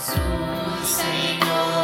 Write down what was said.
Jesús Señor.